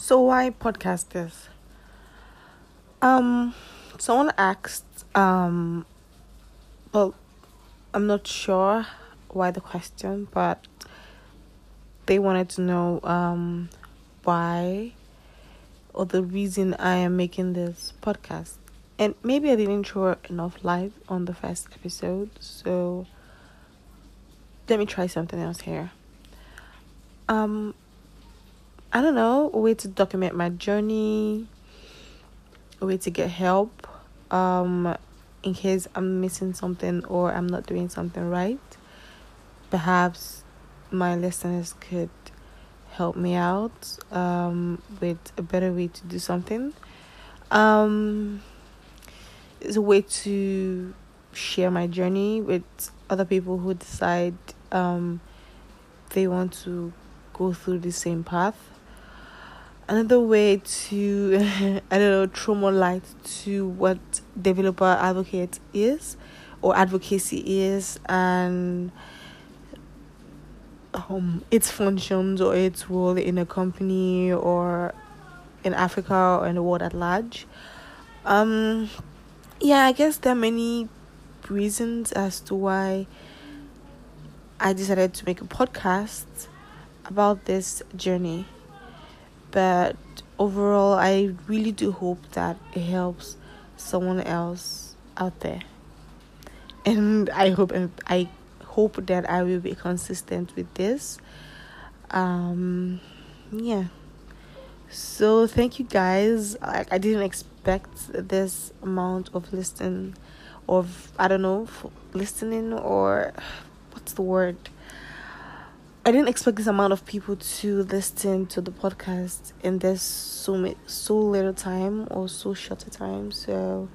So why podcast this? Um, someone asked. Um, well, I'm not sure why the question, but they wanted to know um why or the reason I am making this podcast. And maybe I didn't throw enough light on the first episode, so let me try something else here. Um, I don't know, a way to document my journey, a way to get help, um, in case I'm missing something or I'm not doing something right. Perhaps my listeners could help me out um, with a better way to do something. Um, it's a way to share my journey with other people who decide um, they want to go through the same path. Another way to, I don't know, throw more light to what developer advocate is or advocacy is and um, its functions or its role in a company or in Africa or in the world at large. Um, yeah, I guess there are many reasons as to why I decided to make a podcast about this journey. But overall, I really do hope that it helps someone else out there. And I hope and I hope that I will be consistent with this. Um, yeah. So thank you guys. I, I didn't expect this amount of listening, of I don't know, listening or what's the word. I didn't expect this amount of people to listen to the podcast in this so so little time or so short a time. So,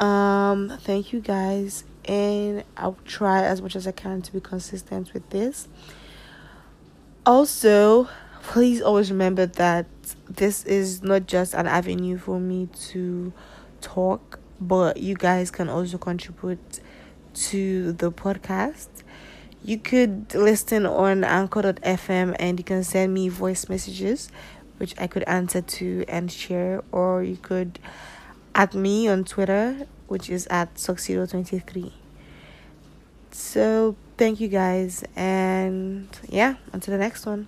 um, thank you guys, and I'll try as much as I can to be consistent with this. Also, please always remember that this is not just an avenue for me to talk, but you guys can also contribute to the podcast. You could listen on anchor.fm and you can send me voice messages, which I could answer to and share, or you could at me on Twitter, which is at Succedo23. So, thank you guys, and yeah, until the next one.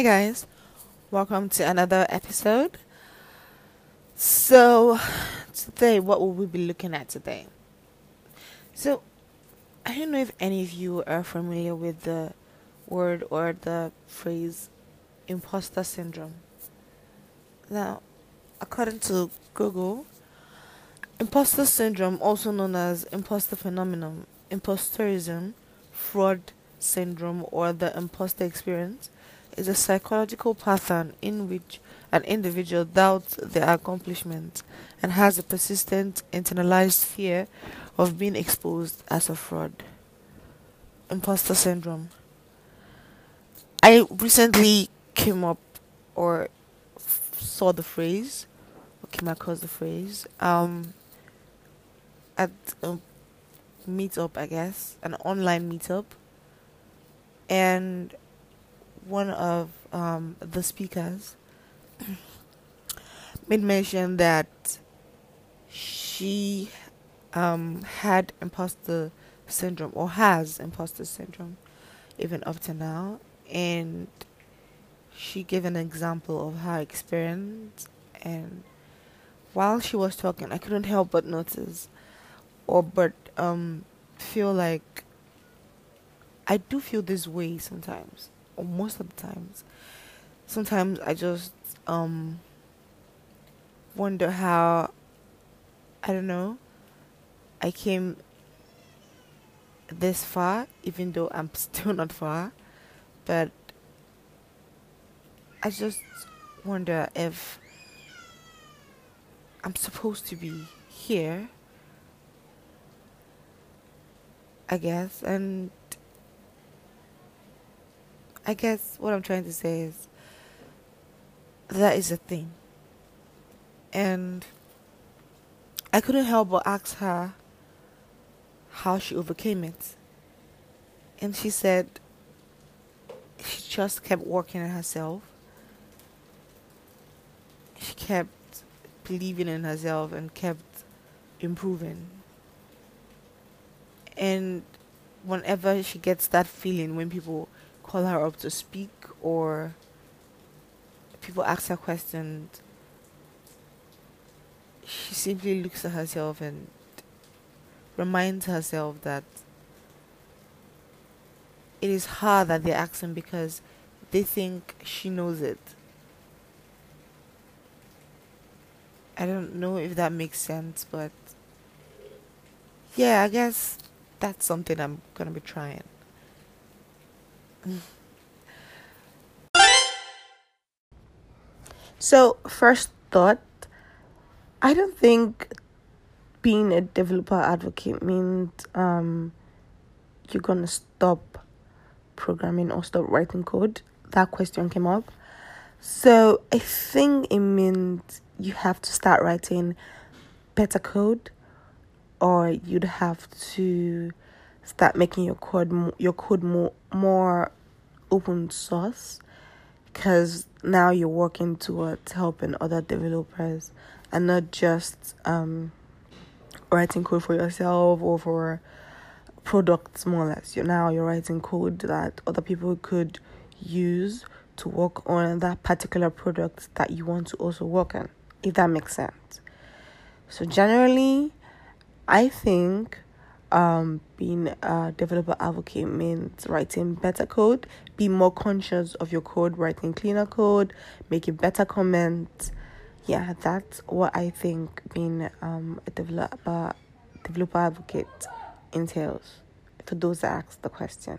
Hi, guys, welcome to another episode. So, today, what will we be looking at today? So, I don't know if any of you are familiar with the word or the phrase imposter syndrome. Now, according to Google, imposter syndrome, also known as imposter phenomenon, imposterism, fraud syndrome, or the imposter experience, is a psychological pattern in which an individual doubts their accomplishments and has a persistent internalized fear of being exposed as a fraud. Imposter syndrome. I recently came up or saw the phrase, or came across the phrase, um, at a meetup, I guess, an online meetup, and one of um, the speakers made mention that she um, had imposter syndrome or has imposter syndrome even up to now. And she gave an example of her experience. And while she was talking i couldn't help but notice or but um feel like i do feel this way sometimes most of the times sometimes i just um wonder how i don't know i came this far even though i'm still not far but I just wonder if I'm supposed to be here. I guess, and I guess what I'm trying to say is that is a thing. And I couldn't help but ask her how she overcame it. And she said she just kept working on herself. She kept believing in herself and kept improving. And whenever she gets that feeling when people call her up to speak or people ask her questions, she simply looks at herself and reminds herself that it is her that they're asking because they think she knows it. I don't know if that makes sense, but yeah, I guess that's something I'm gonna be trying. So, first thought I don't think being a developer advocate means um, you're gonna stop programming or stop writing code. That question came up. So I think it means you have to start writing better code, or you'd have to start making your code your code more more open source because now you're working towards helping other developers and not just um, writing code for yourself or for products more or less. You're now you're writing code that other people could use to work on that particular product that you want to also work on if that makes sense. So generally i think um, being a developer advocate means writing better code be more conscious of your code writing cleaner code making better comments yeah, that's what I think being um, a developer developer advocate entails. For those that ask the question.